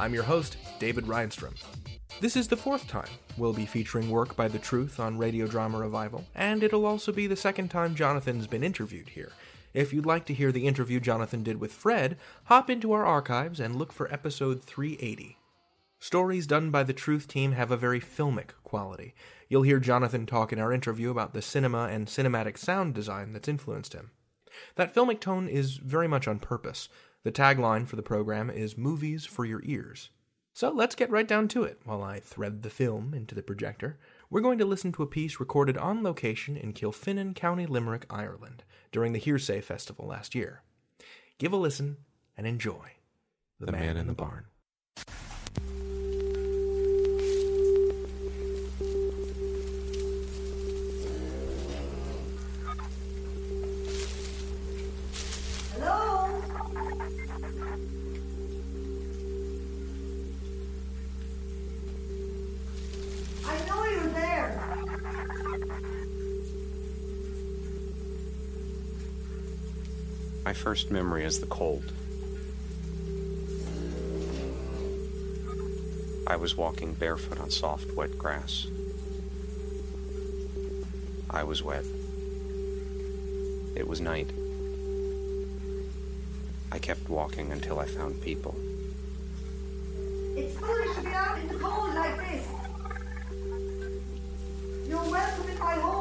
I'm your host, David Rheinstrom. This is the fourth time we'll be featuring work by The Truth on Radio Drama Revival, and it'll also be the second time Jonathan's been interviewed here. If you'd like to hear the interview Jonathan did with Fred, hop into our archives and look for episode 380. Stories done by the Truth team have a very filmic quality. You'll hear Jonathan talk in our interview about the cinema and cinematic sound design that's influenced him. That filmic tone is very much on purpose. The tagline for the program is Movies for Your Ears. So let's get right down to it while I thread the film into the projector. We're going to listen to a piece recorded on location in Kilfinane, County Limerick, Ireland, during the Hearsay Festival last year. Give a listen and enjoy The, The Man, Man in the the Barn. Hello? My first memory is the cold. I was walking barefoot on soft, wet grass. I was wet. It was night. I kept walking until I found people. It's foolish to be out in the cold like this. You're welcome in my home.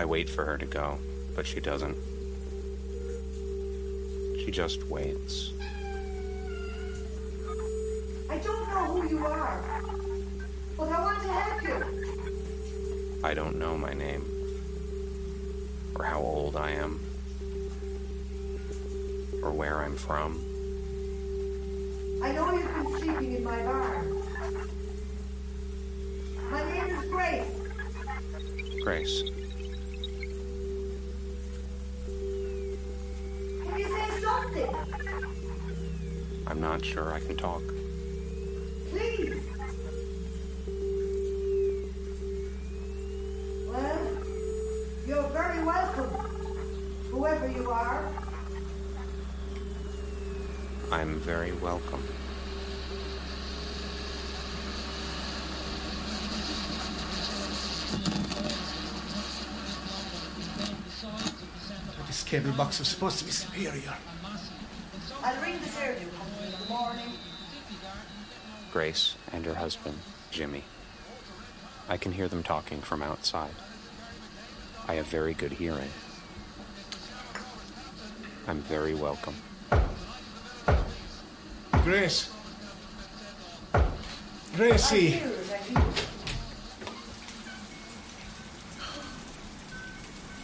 I wait for her to go, but she doesn't. She just waits. I don't know who you are, but I want to help you. I don't know my name, or how old I am, or where I'm from. I know you've been sleeping in my barn. My name is Grace. Grace, I'm not sure I can talk. Please. Well, you're very welcome, whoever you are. I'm very welcome. This cable box is supposed to be superior. I'll ring the Fairview Company in the morning. Grace and her husband, Jimmy. I can hear them talking from outside. I have very good hearing. I'm very welcome. Grace. I Gracie. hear it, I hear it.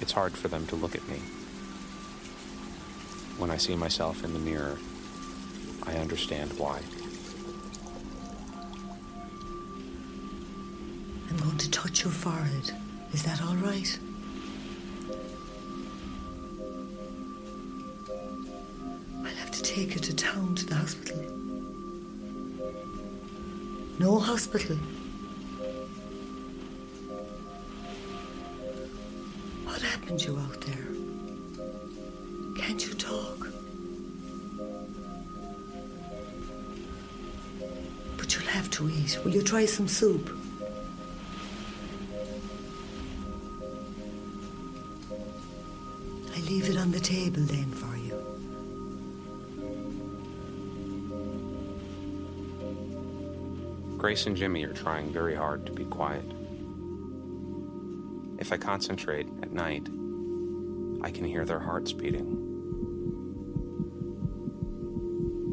It's hard for them to look at me. When I see myself in the mirror, I understand why. Touch your forehead. Is that all right? I'll have to take her to town to the hospital. No hospital. What happened to you out there? Can't you talk? But you'll have to eat. Will you try some soup? Table then for you. Grace and Jimmy are trying very hard to be quiet. If I concentrate at night, I can hear their hearts beating.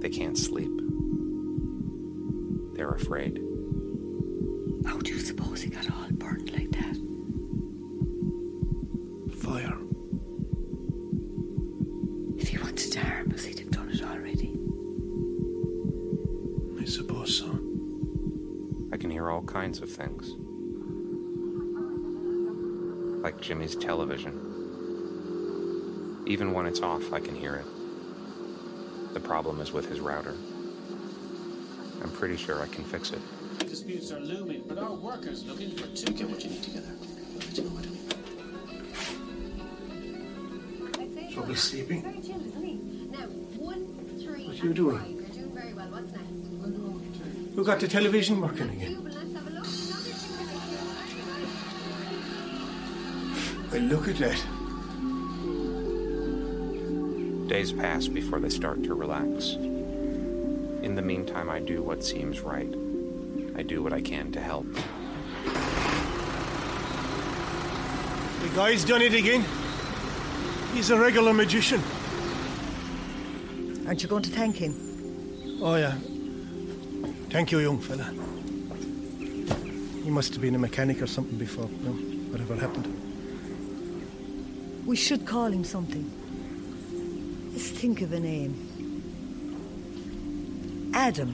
They can't sleep. They're afraid. How do you suppose he got all burnt like that? Kinds of things. Like Jimmy's television. Even when it's off, I can hear it. The problem is with his router. I'm pretty sure I can fix it. Disputes are looming, but our workers looking for two. Get what you need together. I'll let you know what I need. Trouble sleeping? Very chill, isn't he? Now, one you doing? You're doing very well. What's next? You got the television working again? Look at that. Days pass before they start to relax. In the meantime, I do what seems right. I do what I can to help. The guy's done it again. He's a regular magician. Aren't you going to thank him? Oh, yeah. Thank you, young fella. He must have been a mechanic or something before, no? Whatever happened. We should call him something. Let's think of a name. Adam.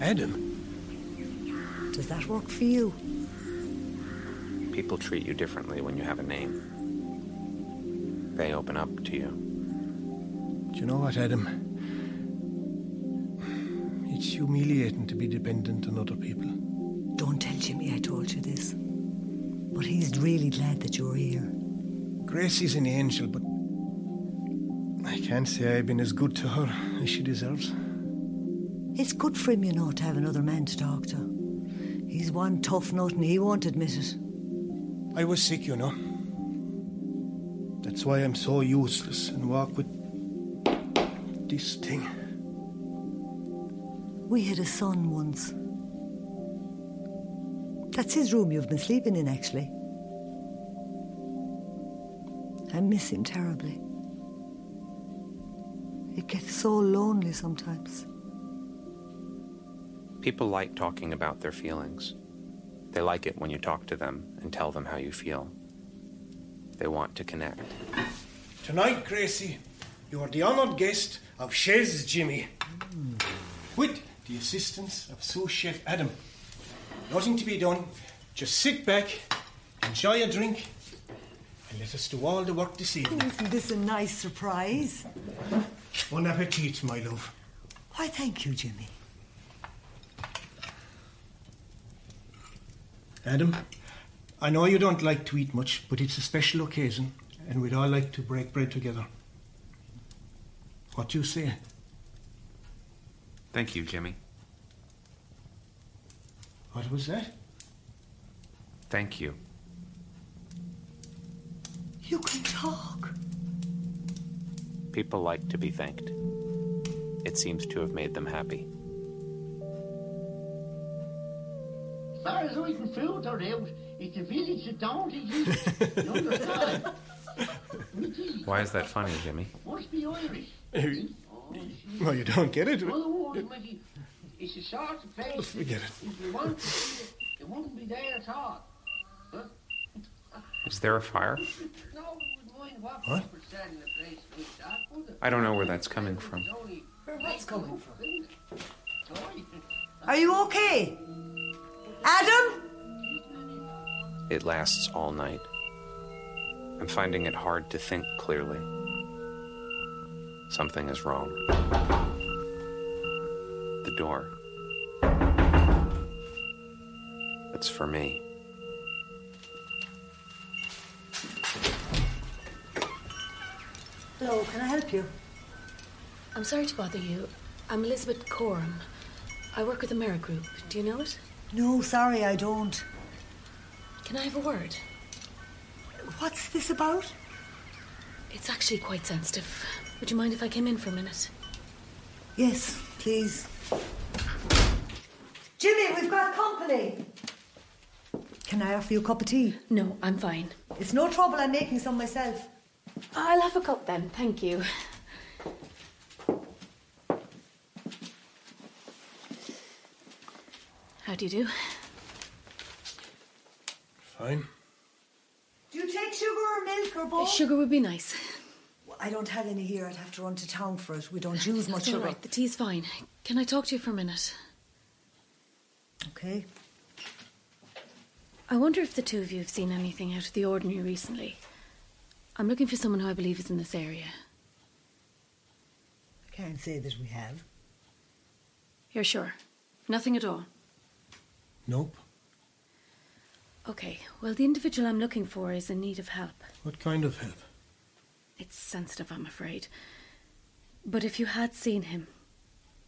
Adam? Does that work for you? People treat you differently when you have a name. They open up to you. Do you know what, Adam? It's humiliating to be dependent on other people. Don't tell Jimmy I told you this. But he's really glad that you're here. Gracie's an angel, but I can't say I've been as good to her as she deserves. It's good for him, you know, to have another man to talk to. He's one tough nut and he won't admit it. I was sick, you know. That's why I'm so useless and walk with this thing. We had a son once. That's his room you've been sleeping in, actually. I miss him terribly. It gets so lonely sometimes. People like talking about their feelings. They like it when you talk to them and tell them how you feel. They want to connect. Tonight, Gracie, you are the honoured guest of Chez Jimmy. With the assistance of sous chef Adam. Nothing to be done. Just sit back, enjoy a drink, and let us do all the work this evening. Isn't this a nice surprise? Bon appetit, my love. Why, thank you, Jimmy. Adam, I know you don't like to eat much, but it's a special occasion, and we'd all like to break bread together. What do you say? Thank you, Jimmy. What was that? Thank you. You can talk. People like to be thanked. It seems to have made them happy. As far as eating food are out, it's a village that don't exist. You understand? Why is that funny, Jimmy? Must be Irish. Shit. No, you don't get it. It's a sort of place. Forget it. If you want to see it, it wouldn't be there at all. Huh? Is there a fire? No, one would mind what, What? people said in a place like that, would it? I don't know where that's coming from. It's only coming from? Are you okay? Adam? It lasts all night. I'm finding it hard to think clearly. Something is wrong. The door. It's for me. Hello, can I help you? I'm sorry to bother you. I'm Elizabeth Coram. I work with the Merrick Group. Do you know it? No, sorry, I don't. Can I have a word? What's this about? It's actually quite sensitive. Would you mind if I came in for a minute? Yes, please. Jimmy, we've got company. Can I offer you a cup of tea? No, I'm fine. It's no trouble, I'm making some myself. I'll have a cup then, thank you. How do you do? Fine. Do you take sugar or milk or both? Sugar would be nice. I don't have any here. I'd have to run to town for it. We don't use much It's all sugar. right, the tea's fine. Can I talk to you for a minute? Okay. I wonder if the two of you have seen anything out of the ordinary recently. I'm looking for someone who I believe is in this area. I can't say that we have. You're sure? Nothing at all? Nope. Okay, well, the individual I'm looking for is in need of help. What kind of help? It's sensitive, I'm afraid. But if you had seen him,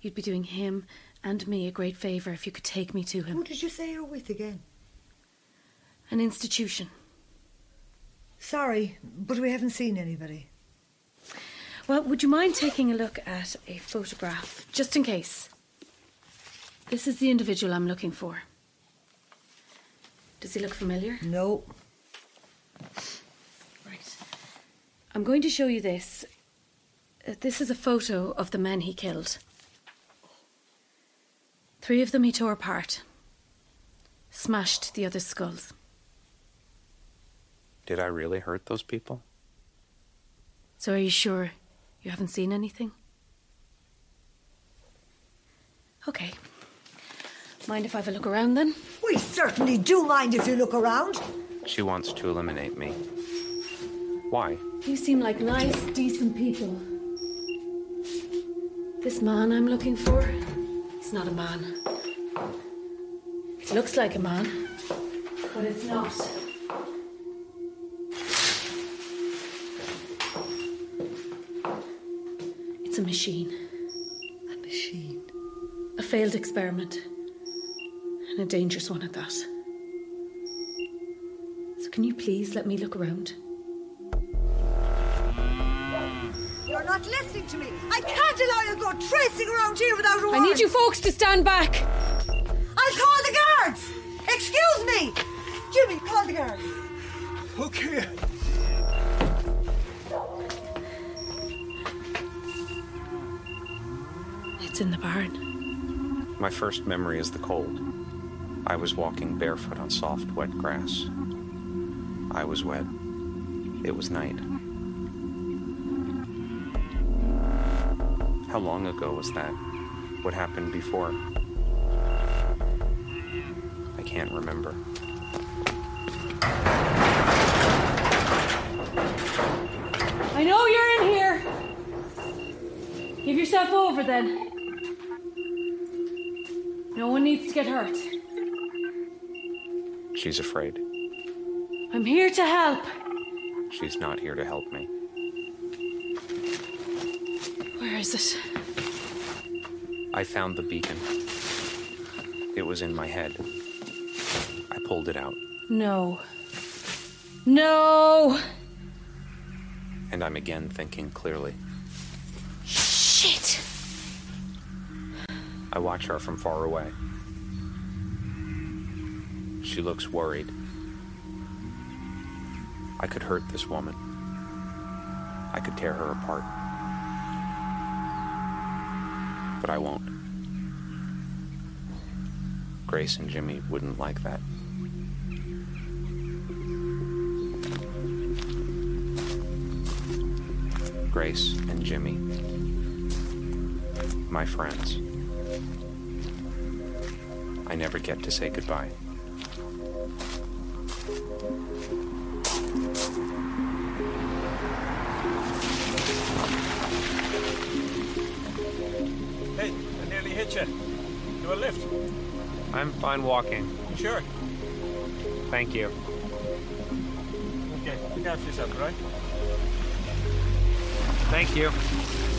You'd be doing him and me a great favour if you could take me to him. Who did you say you're with again? An institution. Sorry, but we haven't seen anybody. Well, would you mind taking a look at a photograph, just in case? This is the individual I'm looking for. Does he look familiar? No. Right. I'm going to show you this. Uh, This is a photo of the men he killed. Three of them he tore apart, smashed the others' skulls. Did I really hurt those people? So, are you sure you haven't seen anything? Okay. Mind if I have a look around then? We certainly do mind if you look around. She wants to eliminate me. Why? You seem like nice, decent people. This man I'm looking for, he's not a man. It looks like a man, but it's not. It's a machine. A machine. A failed experiment. And a dangerous one at that. So, can you please let me look around? You're not listening to me. I can't allow you to go tracing around here without a I warrant. need you folks to stand back! I'll call the guards. Excuse me. Jimmy, call the guards. Okay. It's in the barn. My first memory is the cold. I was walking barefoot on soft, wet grass. I was wet. It was night. How long ago was that? What happened before? I can't remember. I know you're in here! Give yourself over then. No one needs to get hurt. She's afraid. I'm here to help. She's not here to help me. Where is it? I found the beacon. It was in my head. I pulled it out, No. No! and I'm again thinking clearly. I watch her from far away. She looks worried. I could hurt this woman. I could tear her apart. But I won't. Grace and Jimmy wouldn't like that. Grace and Jimmy, my friends. I never get to say goodbye. Hey, I nearly hit you. Do a lift. I'm fine walking. You sure? Thank you. Okay, look after yourself, right? Thank you.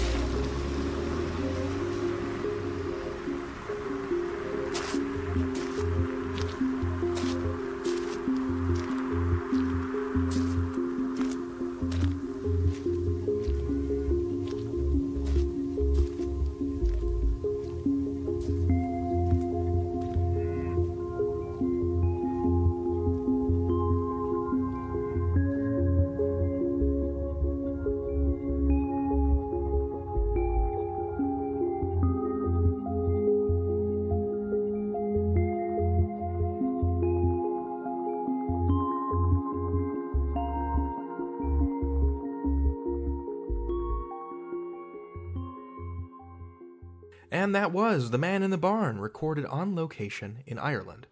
And that was The Man in the Barn, recorded on location in Ireland.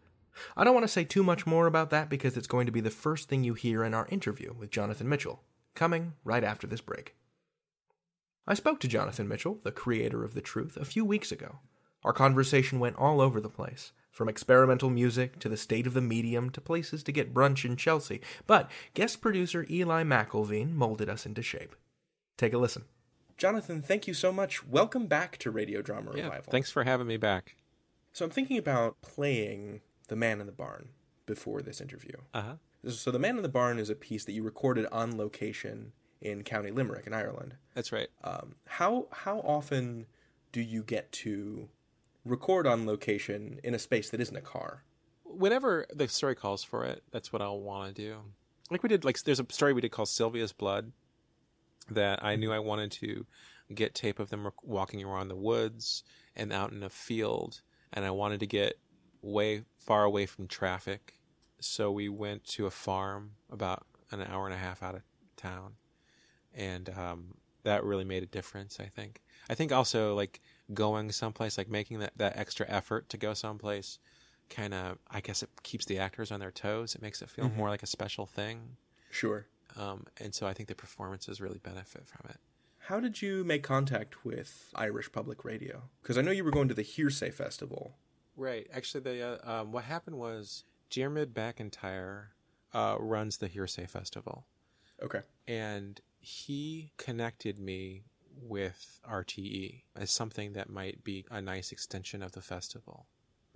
I don't want to say too much more about that because it's going to be the first thing you hear in our interview with Jonathan Mitchell, coming right after this break. I spoke to Jonathan Mitchell, the creator of The Truth, a few weeks ago. Our conversation went all over the place, from experimental music to the state of the medium to places to get brunch in Chelsea, but guest producer Eli McIlveen molded us into shape. Take a listen. Jonathan, thank you so much. Welcome back to Radio Drama Revival. Yeah, thanks for having me back. So I'm thinking about playing The Man in the Barn before this interview. Uh huh. So The Man in the Barn is a piece that you recorded on location in County Limerick in Ireland. That's right. Um, how how often do you get to record on location in a space that isn't a car? Whenever the story calls for it, that's what I'll want to do. Like we did, like there's a story we did called Sylvia's Blood that I knew I wanted to get tape of them walking around the woods and out in a field, and I wanted to get way far away from traffic. So we went to a farm about an hour and a half out of town, and um, that really made a difference. I think. I think also like going someplace, like making that that extra effort to go someplace, kind of. I guess it keeps the actors on their toes. It makes it feel Mhm. more like a special thing. Sure. Um, and so I think the performances really benefit from it. How did you make contact with Irish Public Radio? Because I know you were going to the Hearsay Festival. Right. Actually, the uh, um, what happened was Diarmuid McIntyre uh, runs the Hearsay Festival. Okay. And he connected me with RTE as something that might be a nice extension of the festival.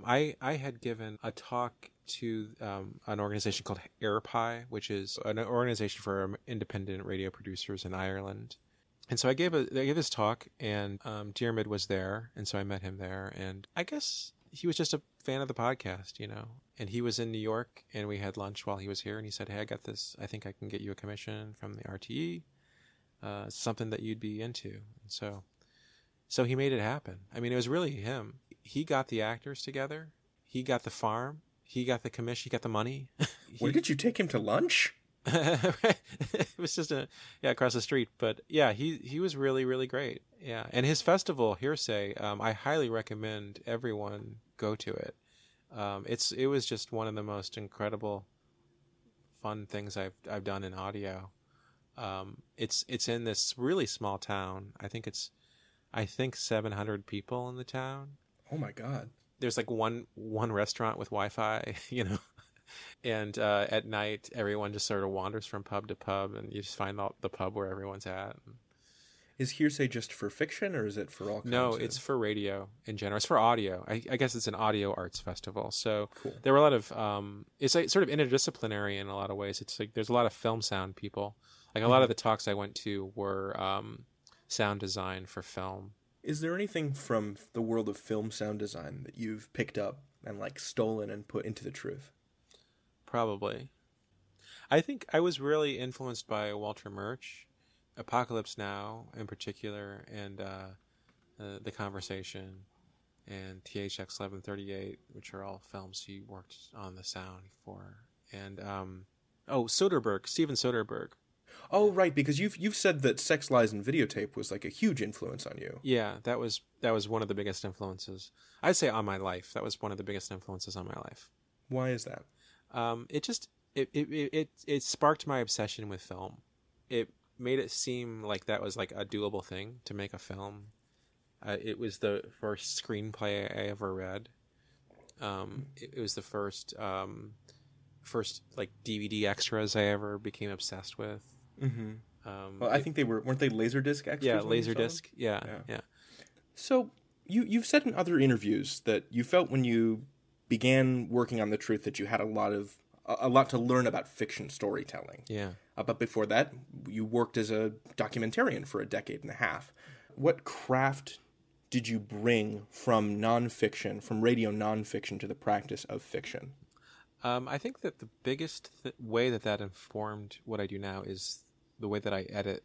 I I had given a talk to um, an organization called AirPie, which is an organization for um, independent radio producers in Ireland. And so I gave a I gave this talk, and um, Diarmuid was there, and so I met him there, and I guess he was just a fan of the podcast, you know. And he was in New York, and we had lunch while he was here, and he said, "Hey, I got this. I think I can get you a commission from the RTE. Uh, something that you'd be into." And so, so he made it happen. I mean, it was really him. He got the actors together. He got the farm. He got the commission. He got the money. Where did you take him to lunch? it was just a yeah across the street but yeah he he was really really great yeah and his festival hearsay um, i highly recommend everyone go to it um, it's it was just one of the most incredible fun things i've i've done in audio um, it's it's in this really small town i think it's i think 700 people in the town Oh my god. There's like one one restaurant with wi-fi you know? And uh, at night everyone just sort of wanders from pub to pub and you just find out the pub where everyone's at. Is Hearsay just for fiction or is it for all kinds no of- it's for radio in general. It's for audio. I, I guess it's an audio arts festival. So Cool. there were a lot of um, it's like sort of interdisciplinary in a lot of ways. It's like there's a lot of film sound people. Like a lot of the talks i went to were um, sound design for film Is there anything from the world of film sound design that you've picked up and like stolen and put into the truth? Probably. I think I was really influenced by Walter Murch, Apocalypse Now in particular, and uh, uh, The Conversation, and THX 1138, which are all films he worked on the sound for. And, um, oh, Soderbergh, Steven Soderbergh. Oh, right, because you've you've said that Sex, Lies, and Videotape was like a huge influence on you. Yeah, that was that was one of the biggest influences. I'd say on my life. That was one of the biggest influences on my life. Why is that? um, it just it, it it it sparked my obsession with film. It made it seem like that was like a doable thing to make a film. Uh, it was the first screenplay I ever read. Um, it, it was the first um, first like DVD extras I ever became obsessed with. Mm-hmm. Um, Well, I think they were weren't they Laserdisc extras? yeah, when you saw them? Laserdisc. Yeah, Yeah. yeah. So you you've said in other interviews that you felt when you began working on the truth that you had a lot of a, a lot to learn about fiction storytelling. Yeah. Uh, but before that, you worked as a documentarian for a decade and a half. What craft did you bring from nonfiction, from radio nonfiction, to the practice of fiction? Um, I think that the biggest th- way that that informed what I do now is the way that I edit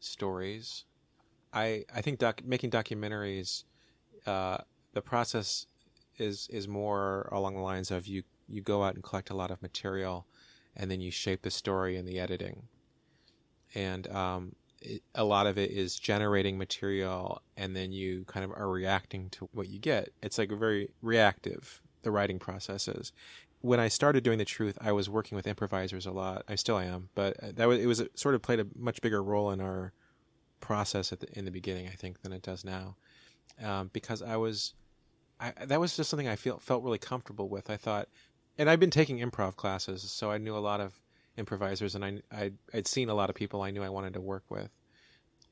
stories. I I think doc- making documentaries, uh, the process is is more along the lines of you you go out and collect a lot of material, and then you shape the story in the editing. And um, it, a lot of it is generating material, and then you kind of are reacting to what you get. It's like very reactive. The writing process is when I started doing the truth, I was working with improvisers a lot. I still am, but that was it was sort of played a much bigger role in our process the, in the beginning, I think, than it does now, um, because I was, I that was just something I felt felt really comfortable with. I thought, and I'd been taking improv classes, so I knew a lot of improvisers, and I I I'd seen a lot of people I knew I wanted to work with,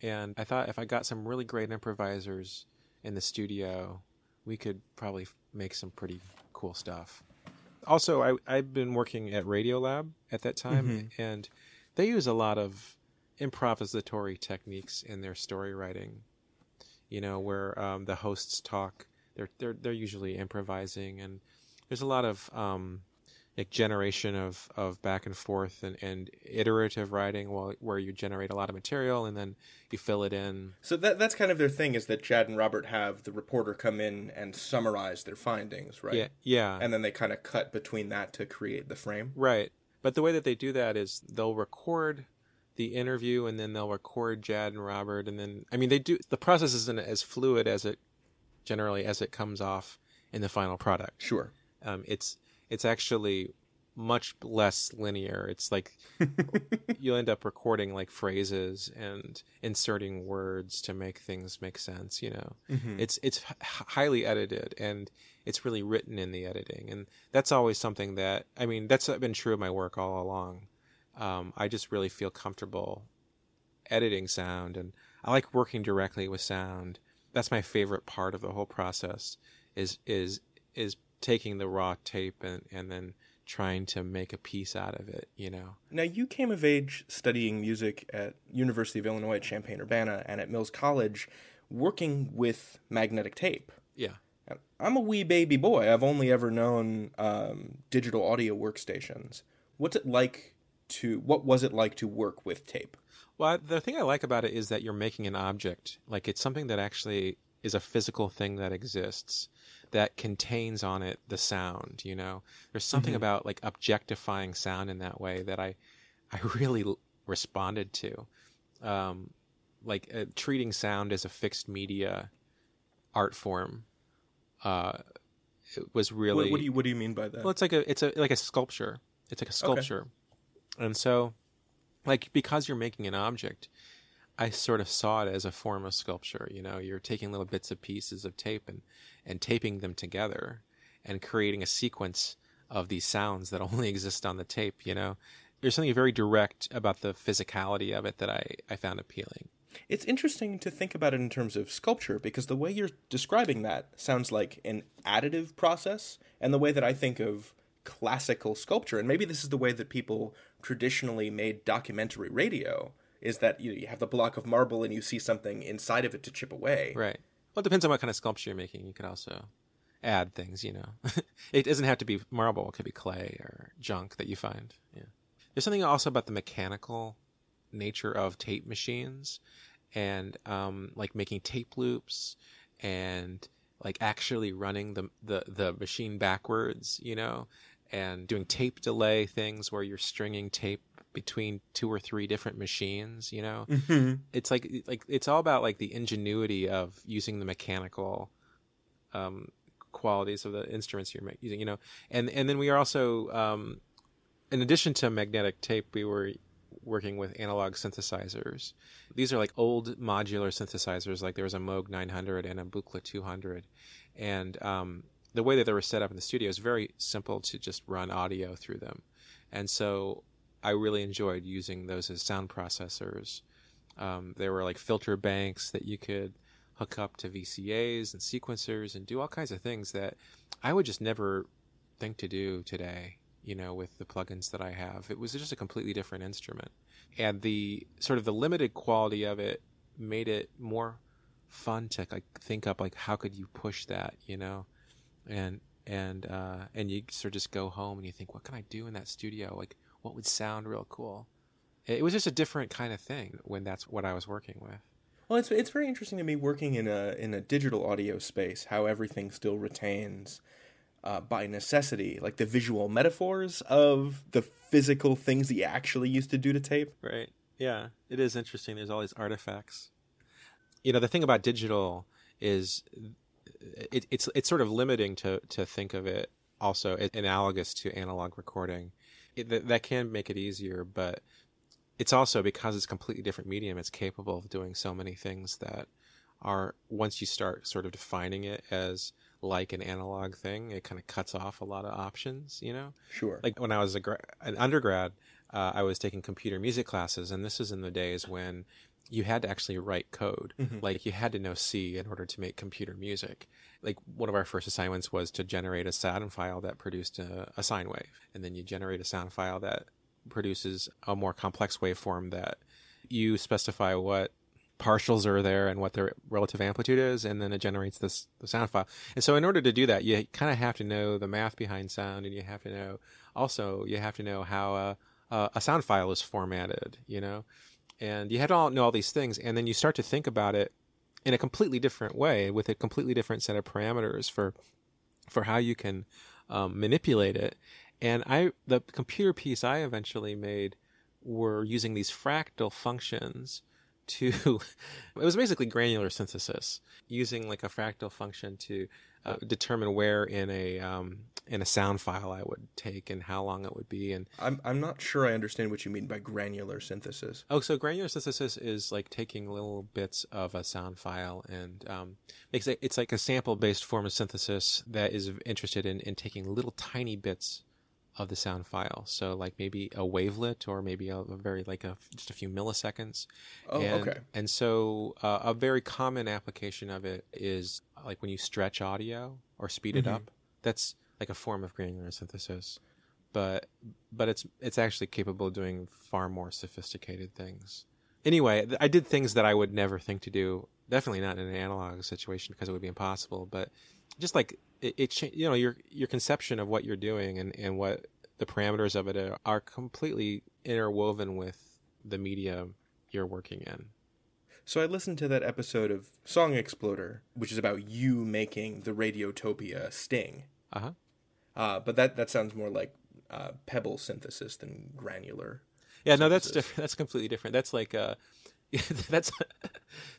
and I thought if I got some really great improvisers in the studio, we could probably make some pretty cool stuff. Also, I, I've been working at Radiolab at that time, Mhm. and they use a lot of improvisatory techniques in their story writing. You know, where um, the hosts talk, they're they're they're usually improvising, and there's a lot of um, like generation of, of back and forth and, and iterative writing, while, where you generate a lot of material and then you fill it in. So that that's kind of their thing is that Jad and Robert have the reporter come in and summarize their findings, right? Yeah, yeah. And then they kind of cut between that to create the frame. Right. But the way that they do that is they'll record the interview and then they'll record Jad and Robert and then I mean they do the process isn't as fluid as it generally as it comes off in the final product. Sure. Um, it's it's actually much less linear. It's like you'll end up recording like phrases and inserting words to make things make sense. You know, Mhm. it's it's h- highly edited and it's really written in the editing, and that's always something that I mean that's been true of my work all along. Um, I just really feel comfortable editing sound, and I like working directly with sound. That's my favorite part of the whole process. Is is is taking the raw tape and, and then trying to make a piece out of it, you know. Now you came of age studying music at University of Illinois at Champaign Urbana and at Mills College, working with magnetic tape. Yeah. I'm a wee baby boy. I've only ever known um, digital audio workstations. What's it like to? What was it like to work with tape? Well, the thing I like about it is that you're making an object. Like it's something that actually is a physical thing that exists that contains on it the sound, you know. There's something Mhm. about like objectifying sound in that way that I I really l- responded to. Um like uh, treating sound as a fixed media art form uh it was really What, what do you What do you mean by that? well, it's like a it's a like a sculpture. It's like a sculpture, and so, like because you're making an object, I sort of saw it as a form of sculpture. You know, you're taking little bits of pieces of tape and and taping them together, and creating a sequence of these sounds that only exist on the tape. You know, there's something very direct about the physicality of it that I I found appealing. It's interesting to think about it in terms of sculpture because the way you're describing that sounds like an additive process, and the way that I think of classical sculpture, and maybe this is the way that people traditionally made documentary radio, is that you, know, you have the block of marble and you see something inside of it to chip away. Right. Well, it depends on what kind of sculpture you're making. You could also add things, you know. it doesn't have to be marble. It could be clay or junk that you find. Yeah. There's something also about the mechanical nature of tape machines and um, like making tape loops and like actually running the, the, the machine backwards, you know, and doing tape delay things where you're stringing tape between two or three different machines, you know. Mhm. It's like like it's all about like the ingenuity of using the mechanical um, qualities of the instruments you're using, you know. And and then we are also um, in addition to magnetic tape, we were working with analog synthesizers. These are like old modular synthesizers. Like there was a Moog 900 and a Buchla 200, and um, the way that they were set up in the studio is very simple to just run audio through them. And so I really enjoyed using those as sound processors. Um, there were like filter banks that you could hook up to VCAs and sequencers and do all kinds of things that I would just never think to do today, you know, with the plugins that I have. It was just a completely different instrument. And the sort of the limited quality of it made it more fun to like think up like how could you push that, you know? And and uh and you sort of just go home and you think what can I do in that studio? Like what would sound real cool? It was just a different kind of thing when that's what I was working with. Well, it's it's very interesting to me working in a in a digital audio space how everything still retains uh, by necessity like the visual metaphors of the physical things that you actually used to do to tape. Right. Yeah, it is interesting. There's all these artifacts. You know, the thing about digital is it, it's it's sort of limiting to to think of it also analogous to analog recording. It, that, that can make it easier, but it's also because it's a completely different medium. It's capable of doing so many things that are once you start sort of defining it as like an analog thing, it kind of cuts off a lot of options. You know, Sure. like when I was a gra- an undergrad, uh, I was taking computer music classes, and this is in the days when you had to actually write code. Mm-hmm. Like you had to know C in order to make computer music. Like one of our first assignments was to generate a sound file that produced a, a sine wave, and then you generate a sound file that produces a more complex waveform that you specify what partials are there and what their relative amplitude is, and then it generates this the sound file. And so, in order to do that, you kind of have to know the math behind sound, and you have to know also you have to know how a, a sound file is formatted. You know, and you had to all know all these things, and then you start to think about it in a completely different way with a completely different set of parameters for for how you can um, manipulate it. And I, the computer piece I eventually made were using these fractal functions to, it was basically granular synthesis using like a fractal function to uh, determine where in a um, in a sound file I would take and how long it would be and I'm I'm not sure I understand what you mean by granular synthesis. Oh, so granular synthesis is like taking little bits of a sound file and um, makes it, it's like a sample based form of synthesis that is interested in, in taking little tiny bits of the sound file. So like maybe a wavelet or maybe a, a very like a just a few milliseconds. Oh, and, okay. And so uh, a very common application of it is like when you stretch audio or speed it Mhm. up. That's like a form of granular synthesis but but it's it's actually capable of doing far more sophisticated things. Anyway, I did things that I would never think to do. Definitely not in an analog situation because it would be impossible. But just like it, it you know, your your conception of what you're doing and and what the parameters of it are, completely interwoven with the media you're working in. So I listened to that episode of Song Exploder, which is about you making the Radiotopia sting. Uh-huh. Uh, but that that sounds more like uh, pebble synthesis than granular. Yeah, no, that's different. That's completely different. That's like uh, that's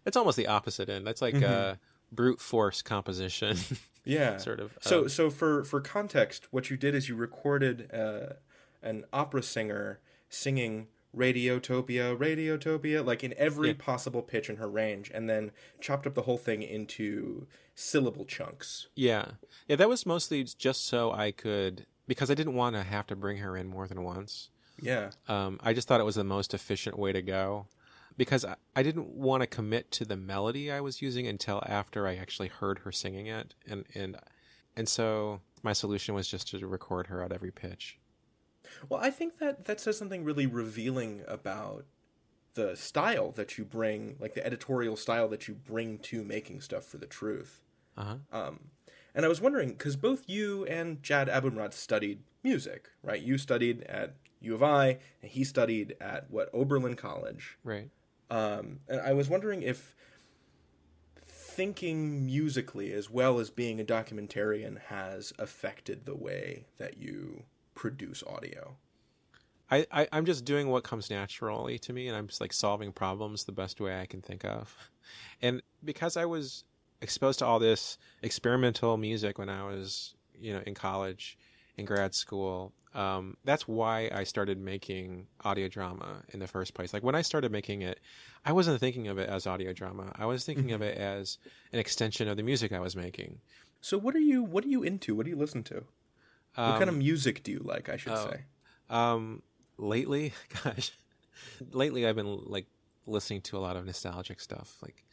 that's almost the opposite end. That's like Mhm. Brute force composition. Yeah, sort of. So um, so for for context, what you did is you recorded uh, an opera singer singing Radiotopia, Radiotopia, like in every Yeah. possible pitch in her range, and then chopped up the whole thing into syllable chunks. Yeah. Yeah, that was mostly just so I could because I didn't want to have to bring her in more than once. Yeah. Um, I just thought it was the most efficient way to go because I, I didn't want to commit to the melody I was using until after I actually heard her singing it and and and so my solution was just to record her at every pitch. Well, I think that that says something really revealing about the style that you bring, like the editorial style that you bring to making stuff for the truth. Uh-huh. Um, and I was wondering because both you and Jad Abumrad studied music, right? You studied at U of I, and he studied at what Oberlin College. Right. Um, and I was wondering if thinking musically as well as being a documentarian has affected the way that you produce audio. I, I I'm just doing what comes naturally to me, and I'm just like solving problems the best way I can think of. And because I was exposed to all this experimental music when I was, you know, in college, in grad school, um, that's why I started making audio drama in the first place. Like when I started making it, I wasn't thinking of it as audio drama. I was thinking of it as an extension of the music I was making. So what are you what are you into? What do you listen to? what kind of Um, music do you like, I should oh, say? Um, lately, gosh, lately I've been like listening to a lot of nostalgic stuff. Like,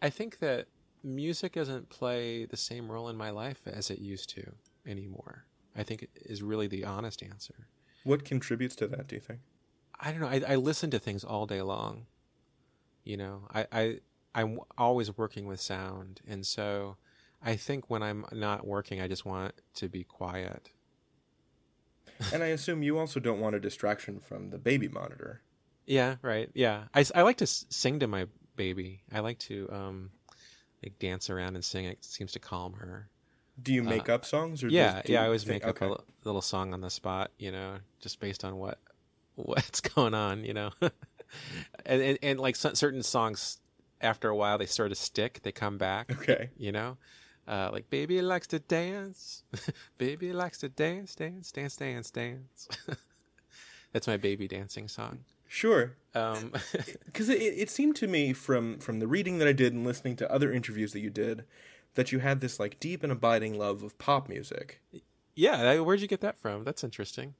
I think that music doesn't play the same role in my life as it used to anymore. I think is really the honest answer. What contributes to that, do you think? I don't know. I, I listen to things all day long. You know, I, I I'm always working with sound, and so I think when I'm not working, I just want to be quiet. and I assume you also don't want a distraction from the baby monitor. Yeah, right. Yeah, I, I like to sing to my baby. I like to um, like dance around and sing. It seems to calm her. Do you make Uh, up songs or yeah, yeah. I always think- make up okay. a little song on the spot. You know, just based on what what's going on. You know, and, and and like certain songs, after a while, they sort of stick. They come back. Okay. You know. Uh, like baby likes to dance, baby likes to dance, dance, dance, dance, dance. That's my baby dancing song. Sure. Um, Because it, it seemed to me from from the reading that I did and listening to other interviews that you did that you had this like deep and abiding love of pop music. yeah, where'd you get that from? That's interesting.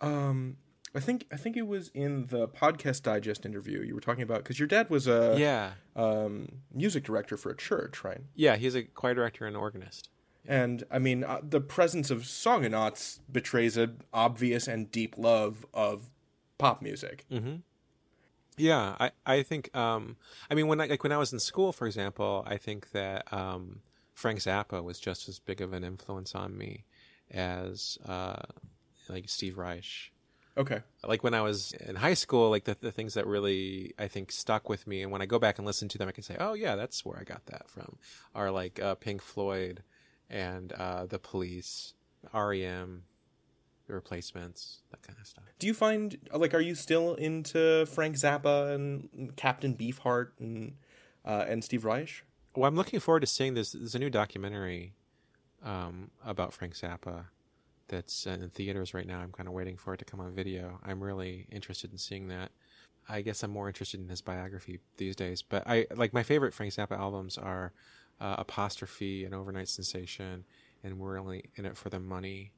Um, I think I think it was in the podcast digest interview you were talking about because your dad was a yeah um, music director for a church, right? yeah he's a choir director and organist. And I mean, uh, the presence of Songonauts betrays an obvious and deep love of pop music. Mm-hmm. Yeah, I I think um I mean when I like when I was in school, for example, I think that um Frank Zappa was just as big of an influence on me as uh like Steve Reich. Okay. Like when I was in high school, like the the things that really I think stuck with me, and when I go back and listen to them, I can say, oh yeah, that's where I got that from. Are like uh, Pink Floyd and uh, the Police, REM, the Replacements, that kind of stuff. Do you find like are you still into Frank Zappa and Captain Beefheart and uh, and Steve Reich? Well, I'm looking forward to seeing this. There's a new documentary um, about Frank Zappa that's in theaters right now. I'm kind of waiting for it to come on video. I'm really interested in seeing that. I guess I'm more interested in his biography these days. But I like my favorite Frank Zappa albums are uh, Apostrophe and Overnight Sensation, and We're Only in It for the Money,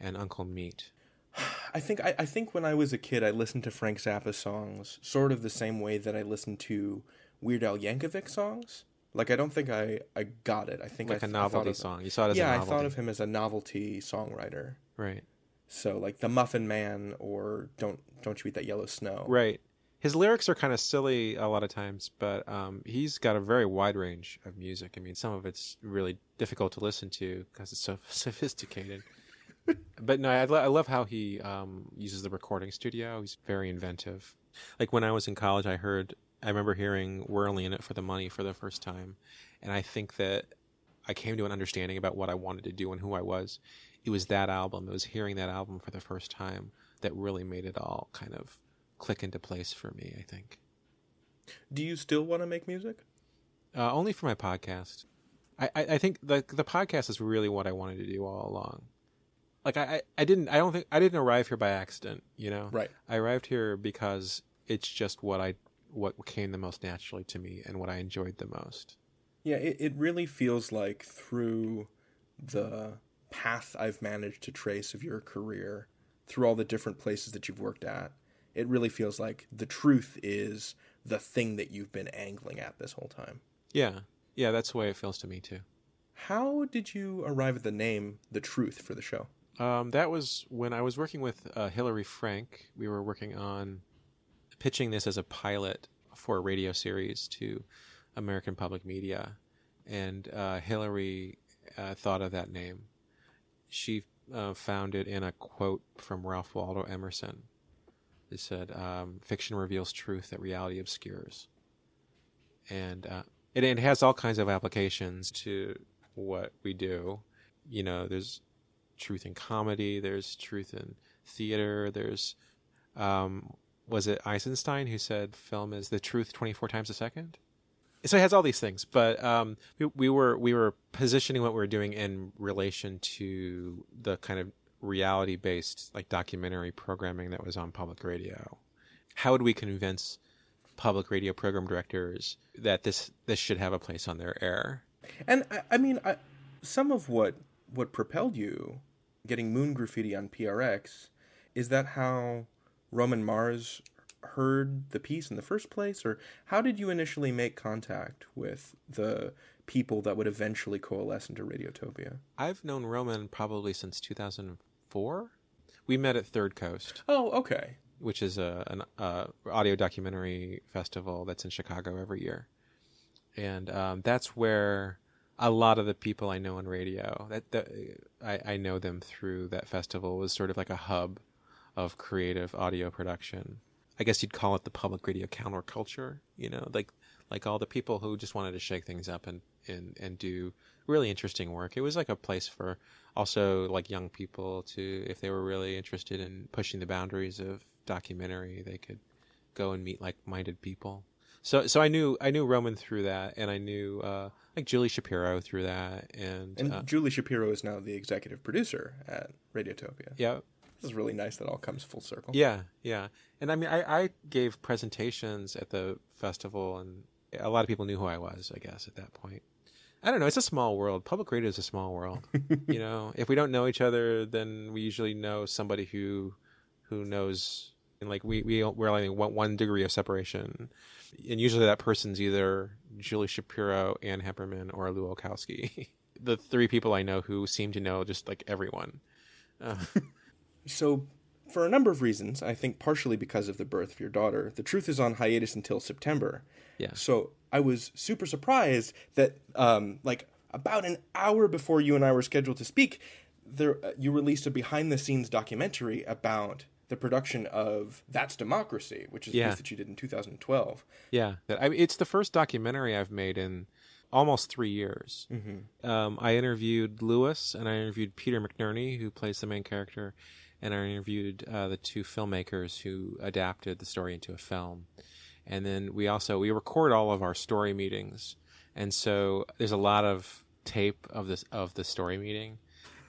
and Uncle Meat. I think I, I think when I was a kid, I listened to Frank Zappa songs sort of the same way that I listened to Weird Al Yankovic songs. Like I don't think I, I got it. I think Like I a th- thought novelty of- song. You saw it as a yeah, I thought of him as a novelty songwriter. Right. So like the Muffin Man or Don't Don't You Eat That Yellow Snow. Right. His lyrics are kind of silly a lot of times, but um, he's got a very wide range of music. I mean, some of it's really difficult to listen to because it's so sophisticated. but no, I, lo- I love how he um, uses the recording studio. He's very inventive. Like when I was in college, I heard, I remember hearing "We're Only in It for the Money" for the first time, and I think that I came to an understanding about what I wanted to do and who I was. It was that album. It was hearing that album for the first time that really made it all kind of click into place for me. I think. Do you still want to make music? Uh, only for my podcast. I, I, I think the the podcast is really what I wanted to do all along. Like I, I, I didn't I don't think I didn't arrive here by accident, you know. Right. I arrived here because it's just what I what came the most naturally to me and what I enjoyed the most. Yeah, it, it really feels like through the path I've managed to trace of your career, through all the different places that you've worked at, it really feels like the truth is the thing that you've been angling at this whole time. Yeah. Yeah, that's the way it feels to me too. How did you arrive at the name The Truth for the show? Um, that was when I was working with uh, Hillary Frank. We were working on pitching this as a pilot for a radio series to American public media, and uh, Hillary uh, thought of that name. She uh, found it in a quote from Ralph Waldo Emerson. It said, um, "Fiction reveals truth that reality obscures," and uh, it, it has all kinds of applications to what we do. You know, there's truth in comedy. There's truth in theater. There's, um, was it Eisenstein who said film is the truth 24 times a second? So it has all these things, but um, we, we were we were positioning what we were doing in relation to the kind of reality based like documentary programming that was on public radio. How would we convince public radio program directors that this this should have a place on their air? And I, I mean, I, some of what what propelled you getting Moon Graffiti on PRX is that how Roman Mars heard the piece in the first place, or how did you initially make contact with the people that would eventually coalesce into Radiotopia? I've known Roman probably since 2004. We met at Third Coast. Oh, okay. Which is a an uh, audio documentary festival that's in Chicago every year, and um, that's where a lot of the people I know in radio that, that I, I know them through that festival was sort of like a hub of creative audio production. I guess you'd call it the public radio counterculture. You know, like like all the people who just wanted to shake things up and and and do really interesting work. It was like a place for also like young people to, if they were really interested in pushing the boundaries of documentary, they could go and meet like-minded people. So so I knew I knew Roman through that, and I knew uh, like Julie Shapiro through that, and, And uh, Julie Shapiro is now the executive producer at Radiotopia. yeah, This is really nice that all comes full circle. Yeah, yeah. And I mean, I, I gave presentations at the festival, and a lot of people knew who I was, I guess, at that point. I don't know. It's a small world. Public radio is a small world. you know, if we don't know each other, then we usually know somebody who who knows And like we we we're like one, one degree of separation, and usually that person's either Julie Shapiro, Ann Heppermann, or Lu Olkowski. the three people I know who seem to know just like everyone. Uh, So, for a number of reasons, I think partially because of the birth of your daughter, the truth is on hiatus until September. Yeah. So I was super surprised that, um, like, about an hour before you and I were scheduled to speak, there uh, you released a behind-the-scenes documentary about the production of That's Democracy, which is a Yeah. piece that you did in 2012. Yeah, that, I it's the first documentary I've made in almost three years. Mhm. Um, I interviewed Louis and I interviewed Peter McNerney, who plays the main character, and I interviewed uh, the two filmmakers who adapted the story into a film. And then we also we record all of our story meetings, and so there's a lot of tape of this of the story meeting.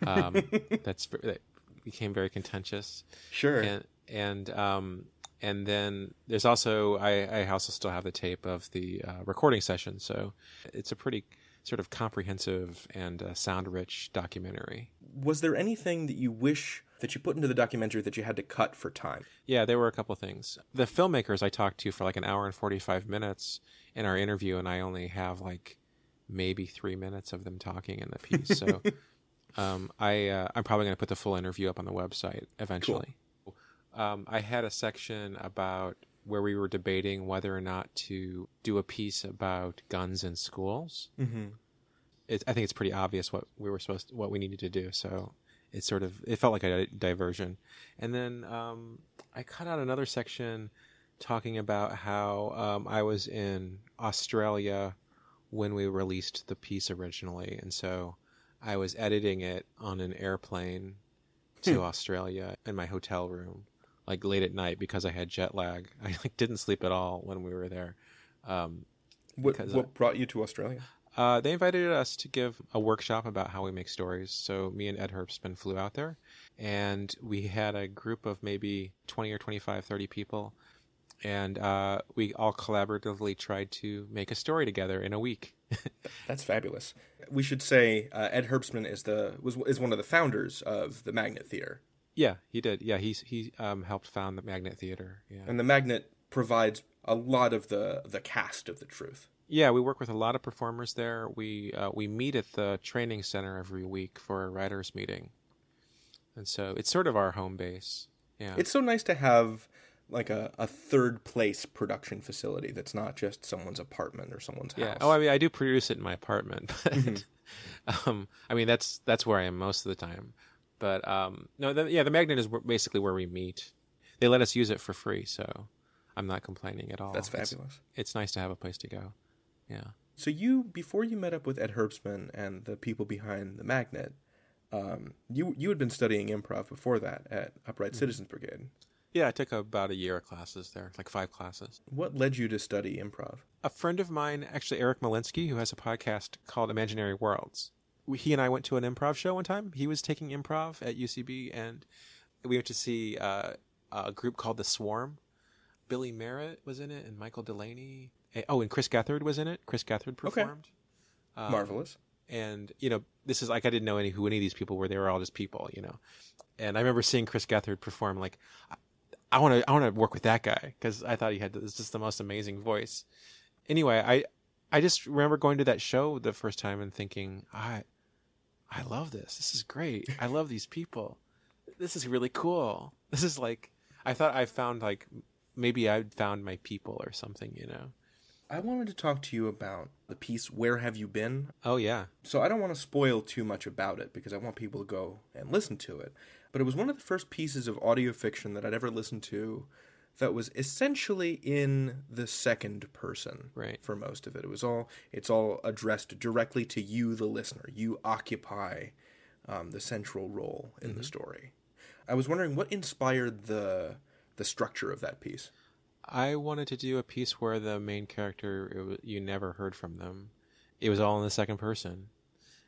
Um, that's that became very contentious. Sure. And and um, and then there's also I, I also still have the tape of the uh, recording session, so it's a pretty sort of comprehensive and uh, sound rich documentary. Was there anything that you wish that you put into the documentary that you had to cut for time? Yeah, there were a couple things. The filmmakers I talked to for like an hour and 45 minutes in our interview, and I only have like maybe three minutes of them talking in the piece. So um, I, uh, I'm probably going to put the full interview up on the website eventually. Um, I had a section about where we were debating whether or not to do a piece about guns in schools. Mhm. It, I think it's pretty obvious what we were supposed, to, what we needed to do. So it sort of it felt like a diversion. And then um, I cut out another section talking about how um, I was in Australia when we released the piece originally, and so I was editing it on an airplane to Hmm. Australia in my hotel room, like late at night because I had jet lag. I like didn't sleep at all when we were there. Um, What, what brought you to Australia? Uh, they invited us to give a workshop about how we make stories. So me and Ed Herbstman flew out there, and we had a group of maybe 20 or 25, 30 people, and uh, we all collaboratively tried to make a story together in a week. That's fabulous. We should say uh, Ed Herbstman is the was is one of the founders of the Magnet Theater, yeah, he did. Yeah, he's he um, helped found the Magnet Theater. Yeah. and the Magnet provides a lot of the the cast of the truth. Yeah, we work with a lot of performers there. We uh, we meet at the training center every week for a writers meeting, and so it's sort of our home base. Yeah, It's so nice to have like a, a third place production facility that's not just someone's apartment or someone's house. yeah. Oh, I mean, I do produce it in my apartment, but Mm-hmm. um, I mean that's that's where I am most of the time. But um, no, the, yeah, the magnet is basically where we meet. They let us use it for free, so I'm not complaining at all. That's It's- fabulous. It's, nice to have a place to go. Yeah. So you before you met up with Ed Herbstman and the people behind the Magnet, um, you you had been studying improv before that at Upright Mm-hmm. Citizens Brigade. Yeah, I took about a year of classes there, like five classes. What led you to study improv? a friend of mine, actually Eric Molinsky, who has a podcast called Imaginary Worlds. He and I went to an improv show one time. He was taking improv at UCB, and we went to see uh, a group called The Swarm. Billy Merritt was in it, and Michael Delaney. Eh, Oh, and Chris Gethard was in it. Chris Gethard performed. Um, Marvelous. and you know this is like i didn't know any who any of these people were. They were all just people you know. And i remember seeing chris gethard perform like i want to i want to work with that guy because i thought he had this just the most amazing voice. Anyway i i just remember going to that show the first time and thinking i i love this. This is great. I love these people. This is really cool. This is like i thought i found like maybe i'd found my people or something you know I wanted to talk to you about the piece "Where Have You Been." oh yeah So I don't want to spoil too much about it because I want people to go and listen to it. But it was one of the first pieces of audio fiction that I'd ever listened to that was essentially in the second person Right. for most of it. It was all it's all addressed directly to you, the listener. You occupy um, the central role in the story. I was wondering what inspired the the structure of that piece. I wanted to do a piece where the main character it you never heard from them. It was all in the second person.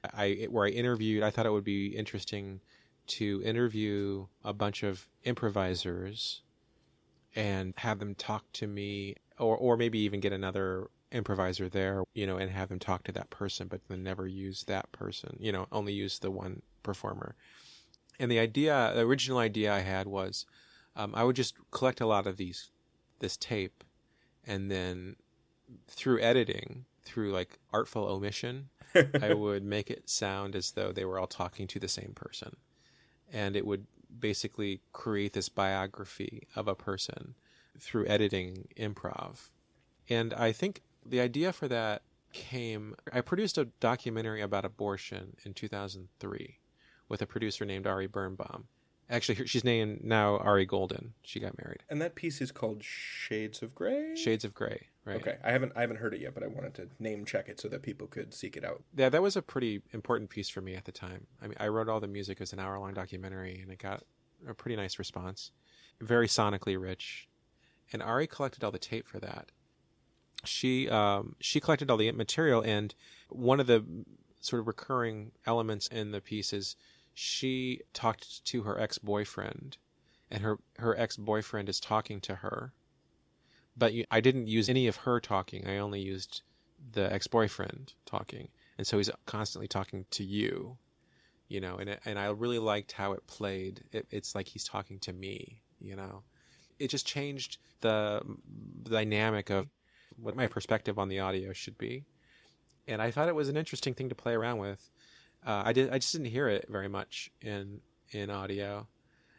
I where I interviewed. I thought it would be interesting to interview a bunch of improvisers and have them talk to me, or or maybe even get another improviser there, you know, and have them talk to that person, but then never use that person. You know, only use the one performer. And the idea, the original idea I had was um, I would just collect a lot of these this tape, and then through editing, through like artful omission, I would make it sound as though they were all talking to the same person, and it would basically create this biography of a person through editing improv. And I think the idea for that came. I produced a documentary about abortion in 2003 with a producer named Ari Birnbaum. Actually, she's named now Ari Golden. She got married. And that piece is called Shades of Grey. Shades of Grey, right? Okay, I haven't I haven't heard it yet, but I wanted to name check it so that people could seek it out. Yeah, that was a pretty important piece for me at the time. I mean, I wrote all the music. It was an hour long documentary, and it got a pretty nice response. Very sonically rich, and Ari collected all the tape for that. She um, she collected all the material, and one of the sort of recurring elements in the piece is she talked to her ex boyfriend, and her her ex boyfriend is talking to her. But you, I didn't use any of her talking. I only used the ex boyfriend talking, and so he's constantly talking to you, you know. And it, and I really liked how it played. It, it's like he's talking to me, you know. It just changed the dynamic of what my perspective on the audio should be, and I thought it was an interesting thing to play around with. Uh, I did. I just didn't hear it very much in in audio.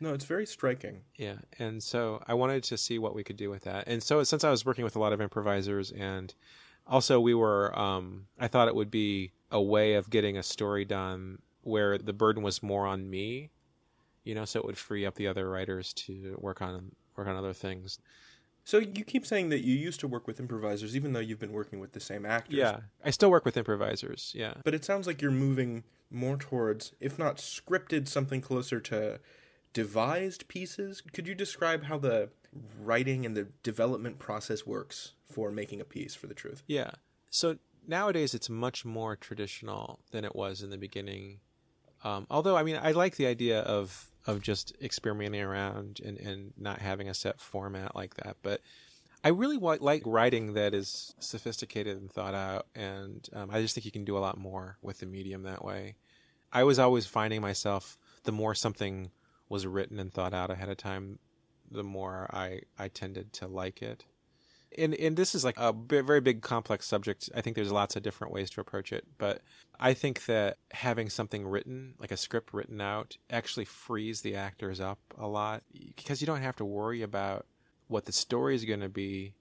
No, it's very striking. Yeah, and so I wanted to see what we could do with that. And so since I was working with a lot of improvisers, and also we were, um, I thought it would be a way of getting a story done where the burden was more on me, you know, so it would free up the other writers to work on work on other things. So you keep saying that you used to work with improvisers, even though you've been working with the same actors. Yeah, I still work with improvisers. Yeah, but it sounds like you're moving more towards, if not scripted, something closer to devised pieces. Could you describe how the writing and the development process works for making a piece for the truth? Yeah. So nowadays it's much more traditional than it was in the beginning. Um, although, I mean, I like the idea of of just experimenting around and, and not having a set format like that. But I really like writing that is sophisticated and thought out, and um, I just think you can do a lot more with the medium that way. I was always finding myself the more something was written and thought out ahead of time, the more I I tended to like it. And and this is like a very big complex subject. I think there's lots of different ways to approach it, but I think that having something written, like a script written out, actually frees the actors up a lot because you don't have to worry about what the story is going to be.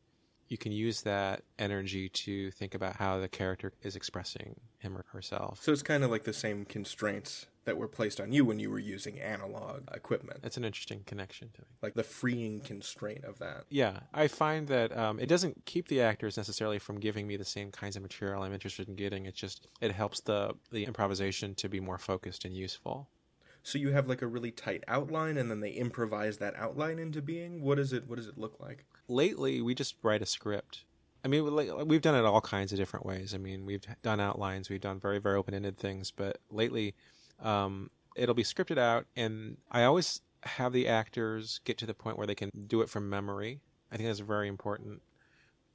You can use that energy to think about how the character is expressing him or herself. So it's kind of like the same constraints that were placed on you when you were using analog equipment. That's an interesting connection to me. Like the freeing constraint of that. Yeah, I find that um, it doesn't keep the actors necessarily from giving me the same kinds of material I'm interested in getting. It just it helps the the improvisation to be more focused and useful. So you have like a really tight outline, and then they improvise that outline into being. What is it? What does it look like? Lately, we just write a script. I mean, we've done it all kinds of different ways. I mean, we've done outlines, we've done very, very open ended things, but lately um, it'll be scripted out, and I always have the actors get to the point where they can do it from memory. I think that's very important.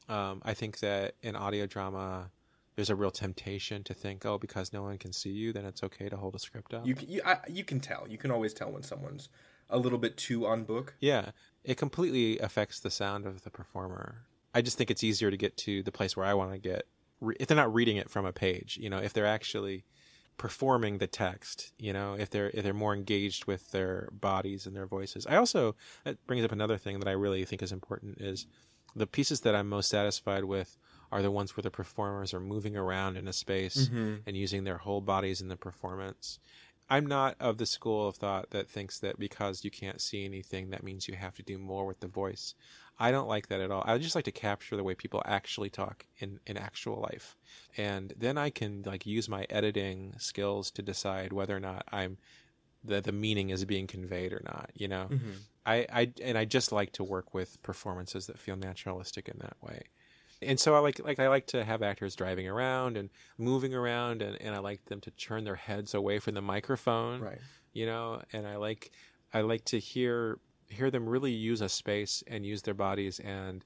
Um, I think that in audio drama, there's a real temptation to think, oh, because no one can see you, then it's okay to hold a script up. You can, you, I, you can tell. You can always tell when someone's a little bit too on book. Yeah, it completely affects the sound of the performer. I just think it's easier to get to the place where I want to get if they're not reading it from a page. You know, if they're actually performing the text you know if they're if they're more engaged with their bodies and their voices. I also that brings up another thing that i really think is important is the pieces that i'm most satisfied with are the ones where the performers are moving around in a space mm-hmm. and using their whole bodies in the performance. I'm not of the school of thought that thinks that because you can't see anything that means you have to do more with the voice I don't like that at all. I just like to capture the way people actually talk in, in actual life. And then I can like use my editing skills to decide whether or not I'm the the meaning is being conveyed or not, you know. Mm-hmm. I, I and I just like to work with performances that feel naturalistic in that way. And so I like like I like to have actors driving around and moving around and, and I like them to turn their heads away from the microphone. Right. You know, and I like I like to hear hear them really use a space and use their bodies and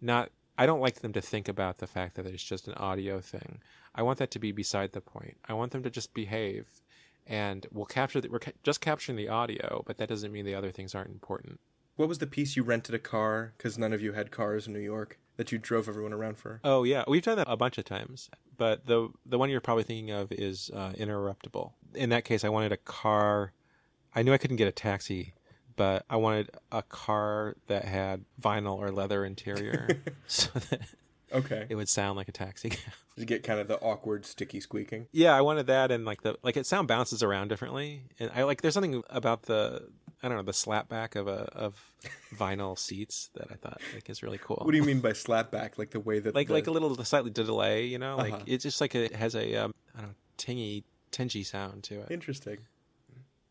not I don't like them to think about the fact that it's just an audio thing. I want that to be beside the point. I want them to just behave and we'll capture the, we're ca- just capturing the audio, but that doesn't mean the other things aren't important. What was the piece you rented a car because none of you had cars in New York that you drove everyone around for? Oh yeah, we've done that a bunch of times. But the the one you're probably thinking of is uh, Interruptible. In that case, I wanted a car. I knew I couldn't get a taxi, but I wanted a car that had vinyl or leather interior, so that Okay. it would sound like a taxi. You get kind of the awkward, sticky squeaking. yeah, I wanted that, and like the like it sound bounces around differently, and I like there's something about the I don't know the slapback of a of vinyl seats that I thought like is really cool. What do you mean by slapback? Like the way that like the- like a little slightly delay, you know, like Uh-huh. it's just like a, it has a um, I don't know tingy tingy sound to it. Interesting.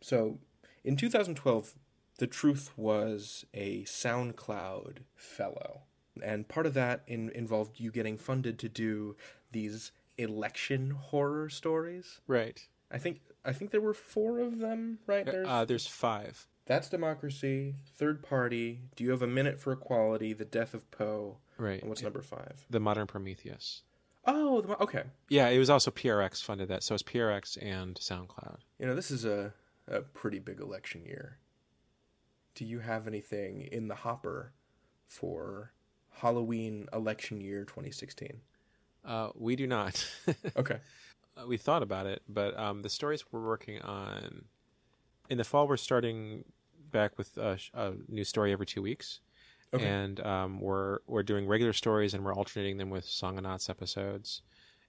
So, in 2012, The Truth was a SoundCloud fellow. And part of that in, involved you getting funded to do these election horror stories. Right. I think I think there were four of them, right? There's, Uh, there's five. That's Democracy, Third Party, Do You Have a Minute for Equality, The Death of Poe, Right. and what's number five? The Modern Prometheus. Oh, the, okay. Yeah, it was also PRX funded that, so it's PRX and SoundCloud. You know, this is a, a pretty big election year. Do you have anything in the hopper for Halloween election year 2016? Uh, we do not. Okay. Uh, we thought about it, but um, the stories we're working on in the fall, we're starting back with a, a new story every two weeks, Okay. and um, we're we're doing regular stories and we're alternating them with Songonauts episodes.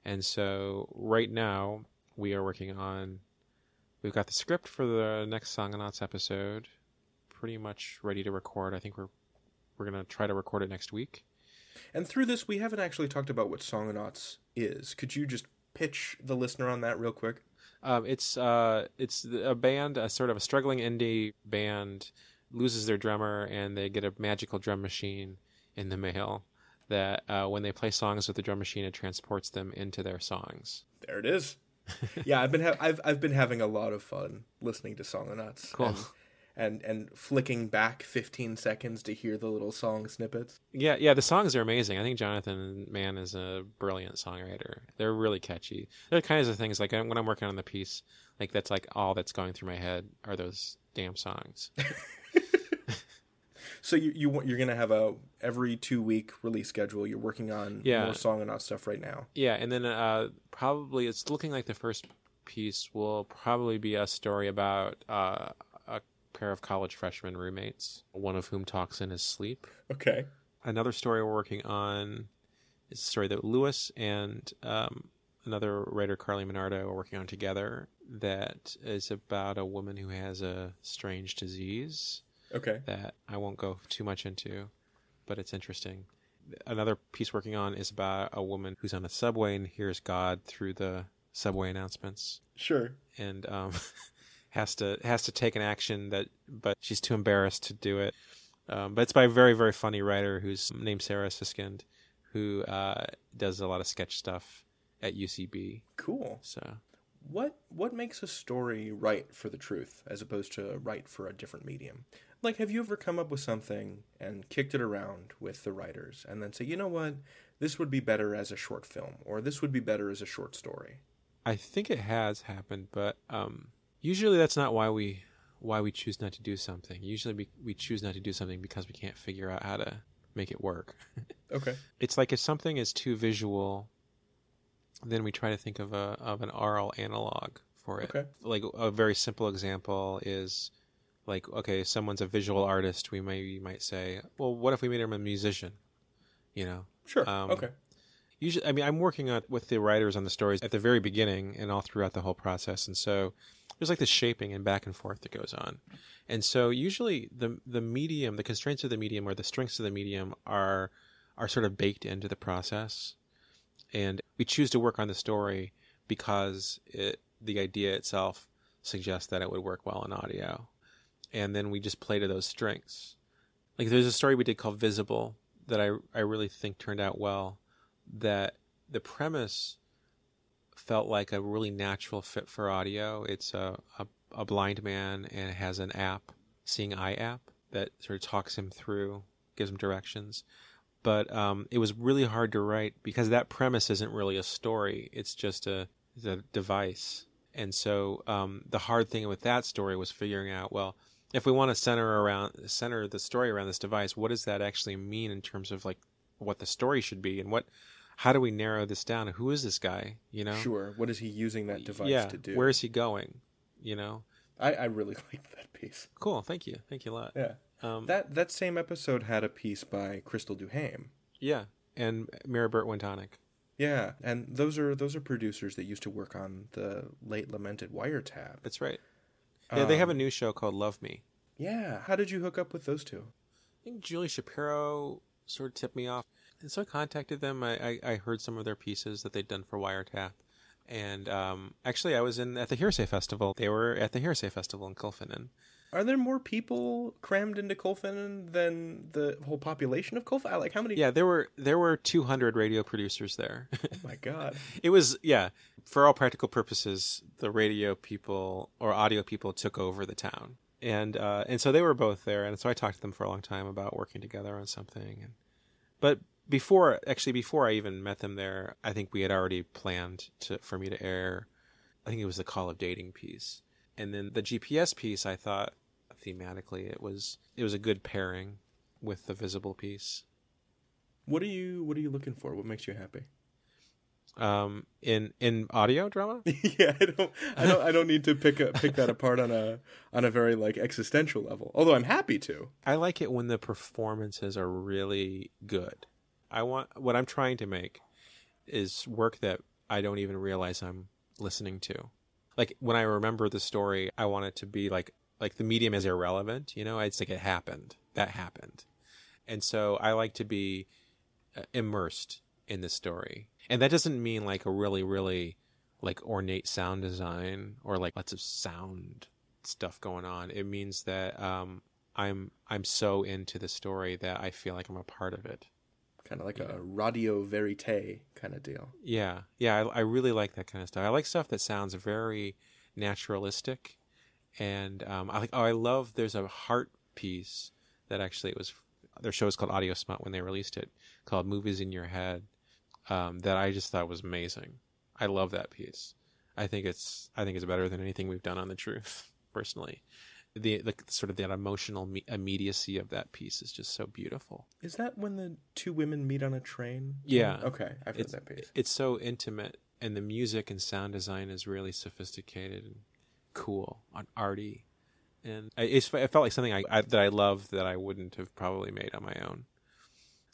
And so right now we are working on. We've got the script for the next Songonauts episode, pretty much ready to record. I think we're we're gonna try to record it next week. And through this, we haven't actually talked about what Songonauts is. Could you just pitch the listener on that real quick? Um, it's uh, it's a band, a sort of a struggling indie band, loses their drummer, and they get a magical drum machine in the mail. That uh, when they play songs with the drum machine, it transports them into their songs. There it is. yeah, I've been ha- I've I've been having a lot of fun listening to Songonauts. Cool. And, and and flicking back 15 seconds to hear the little song snippets. Yeah, yeah, the songs are amazing. I think Jonathan Mann is a brilliant songwriter. They're really catchy. They're the kinds of things like when I'm working on the piece, like that's like all that's going through my head are those damn songs. So you you you're gonna have a every two week release schedule. You're working on Yeah. more Songonaut stuff right now. Yeah, and then uh, probably it's looking like the first piece will probably be a story about uh, pair of college freshman roommates, one of whom talks in his sleep. Okay. Another story we're working on is a story that Louis and um, another writer, Carly Minardo, are working on together. That is about a woman who has a strange disease Okay. that I won't go too much into, but it's interesting. Another piece working on is about a woman who's on a subway and hears God through the subway announcements Sure. and um, has to has to take an action that, but she's too embarrassed to do it. Um, but it's by a very very funny writer who's named Sarah Siskind, who uh, does a lot of sketch stuff at UCB. Cool. So What what makes a story right for the truth as opposed to right for a different medium? Like, have you ever come up with something and kicked it around with the writers and then say, you know what, this would be better as a short film, or this would be better as a short story? I think it has happened, but um, usually that's not why we why we choose not to do something. Usually we, we choose not to do something because we can't figure out how to make it work. Okay. it's like if something is too visual, then we try to think of a of an oral analog for it. Okay. Like a very simple example is like okay, someone's a visual artist. We may we might say, well, what if we made him a musician? You know. Sure. Um, okay. usually i mean i'm working on with the writers on the stories at the very beginning and all throughout the whole process and so there's like this shaping and back and forth that goes on. And so usually the the medium the constraints of the medium or the strengths of the medium are are sort of baked into the process. And we choose to work on the story because it the idea itself suggests that it would work well in audio. And then we just play to those strengths. Like there's a story we did called visible that i i really think turned out well that the premise felt like a really natural fit for audio. It's a, a, a blind man and has an app, Seeing Eye app, that sort of talks him through, gives him directions. But um, it was really hard to write because that premise isn't really a story. It's just a, a device. And so um, the hard thing with that story was figuring out, well, if we want to center around center the story around this device, what does that actually mean in terms of like what the story should be and what how do we narrow this down? Who is this guy? You know, Sure. What is he using that device yeah, to do? where is he going? You know, I, I really liked that piece. cool. Thank you, thank you a lot. Yeah. Um, That that same episode had a piece by Cristal Duhaime. yeah, and Mira Burt-Wintonick. Yeah, and those are those are producers that used to work on the late lamented Wiretap. That's right. Yeah, they have a Um, new show called Love Me. Yeah. How did you hook up with those two? I think Julie Shapiro sort of tipped me off. And so I contacted them. I, I, I heard some of their pieces that they'd done for Wiretap. And um, actually, I was in at the HearSay Festival. They were at the HearSay Festival in Kilfinane. Are there more people crammed into Kilfinane than the whole population of Kilfinane? Like how many? Yeah, there were there were 200 radio producers there. Oh my god. it was yeah, for all practical purposes, the radio people or audio people took over the town, and uh, and so they were both there, and so I talked to them for a long time about working together on something. And but before actually before I even met them there, I think we had already planned to for me to air. I think it was the Call of Dating piece, and then the GPS piece. I thought thematically it was it was a good pairing with the visible piece. What are you What are you looking for? What makes you happy? Um, in in audio drama. yeah, I don't, I don't, I don't need to pick a, pick that apart on a on a very like existential level. Although I'm happy to. I like it when the performances are really good. I want what I'm trying to make is work that I don't even realize I'm listening to. Like when I remember the story, I want it to be like like the medium is irrelevant, you know? It's like it happened. That happened. And so I like to be uh, immersed in the story. And that doesn't mean like a really really like ornate sound design or like lots of sound stuff going on. It means that um I'm I'm so into the story that I feel like I'm a part of it. Kind of like a radio verite kind of deal. Yeah, yeah, I, I really like that kind of stuff. I like stuff that sounds very naturalistic, and um, I like. Oh, I love. There's a heart piece that actually it was. Their show is called Audio Smut when they released it, called "Movies in Your Head," um, that I just thought was amazing. I love that piece. I think it's. I think it's better than anything we've done on the truth, personally. The, the sort of that emotional me- immediacy of that piece is just so beautiful. Is that when the two women meet on a train? Yeah. Okay, I've heard it's, that piece. It's so intimate, and the music and sound design is really sophisticated and cool, on arty, and I, it's, it felt like something I, I that I loved that I wouldn't have probably made on my own.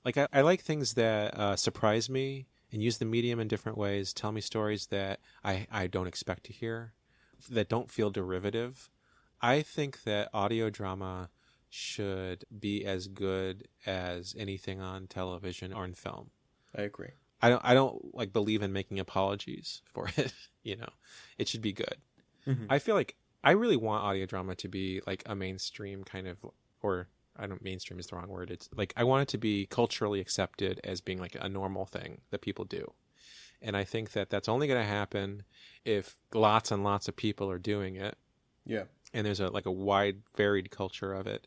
Like I, I like things that uh, surprise me and use the medium in different ways. Tell me stories that I I don't expect to hear, that don't feel derivative. I think that audio drama should be as good as anything on television or in film. I agree. I don't I don't like believe in making apologies for it. you know, it should be good. Mhm. I feel like I really want audio drama to be like a mainstream kind of, or I don't mainstream is the wrong word. It's like I want it to be culturally accepted as being like a normal thing that people do. And I think that that's only going to happen if lots and lots of people are doing it, Yeah. And there's a like a wide, varied culture of it.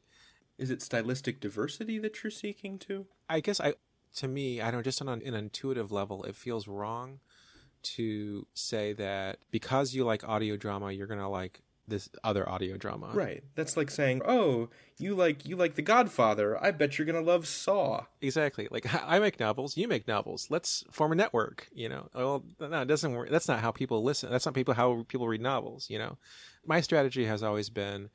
Is it stylistic diversity that you're seeking to? I guess I, to me, I don't just on an, intuitive level, it feels wrong to say that because you like audio drama, you're gonna like this other audio drama. Right. That's like saying, "Oh, you like you like The Godfather. I bet you're gonna love Saw." Exactly. Like I make novels, you make novels. Let's form a network. You know. Well, no, it doesn't work. That's not how people listen. That's not people how people read novels. You know. My strategy has always been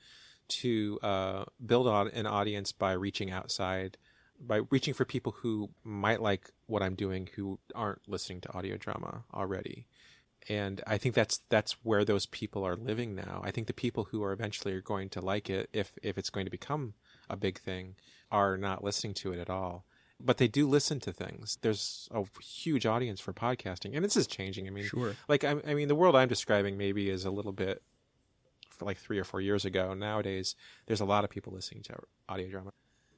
to uh, build on an audience by reaching outside, by reaching for people who might like what I'm doing, who aren't listening to audio drama already. And I think that's that's where those people are living now. I think the people who are eventually are going to like it, if if it's going to become a big thing, are not listening to it at all. But they do listen to things. There's a huge audience for podcasting, and this is changing. I mean, Sure. like I, I mean, the world I'm describing maybe is a little bit for like three or four years ago. Nowadays, there's a lot of people listening to audio drama.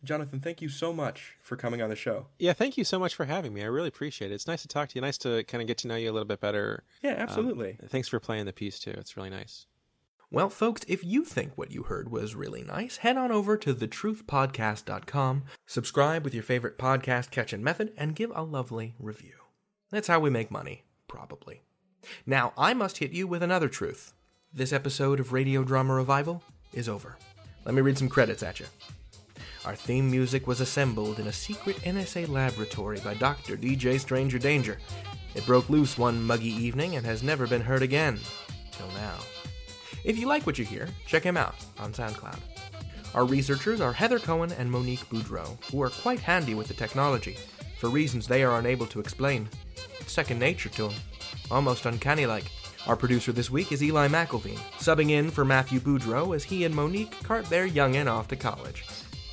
Jonathan, thank you so much for coming on the show. Yeah, thank you so much for having me. I really appreciate it. It's nice to talk to you. Nice to kind of get to know you a little bit better. Yeah, Um, absolutely. thanks for playing the piece too. It's really nice. Well, folks, if you think what you heard was really nice, head on over to thetruthpodcast.com, subscribe with your favorite podcast catching method, and give a lovely review. That's how we make money, probably. Now, I must hit you with another truth. This episode of Radio Drama Revival is over. Let me read some credits at you. Our theme music was assembled in a secret NSA laboratory by Dr. DJ Stranger Danger. It broke loose one muggy evening and has never been heard again. Till now. If you like what you hear, check him out on SoundCloud. Our researchers are Heather Cohen and Monique Boudreau, who are quite handy with the technology, for reasons they are unable to explain. It's second nature to them, almost uncanny like. Our producer this week is Eli McIlveen, subbing in for Matthew Boudreau as he and Monique cart their youngin' off to college.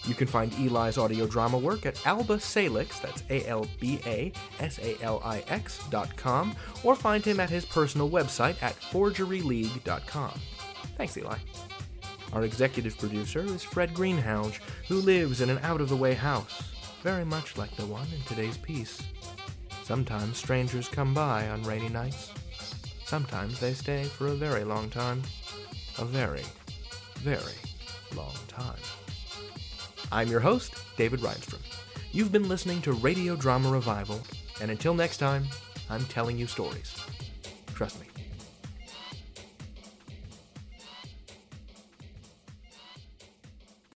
You can find Eli's audio drama work at Alba Salix, that's A L B A S A L I X dot com, or find him at his personal website at forgeryleague.com. Thanks, Eli. Our executive producer is Fred Greenhalgh, who lives in an out of the way house, very much like the one in today's piece. Sometimes strangers come by on rainy nights. Sometimes they stay for a very long time. A very, very long time. I'm your host, David Rheinstrom. You've been listening to Radio Drama Revival, and until next time, I'm telling you stories. Trust me.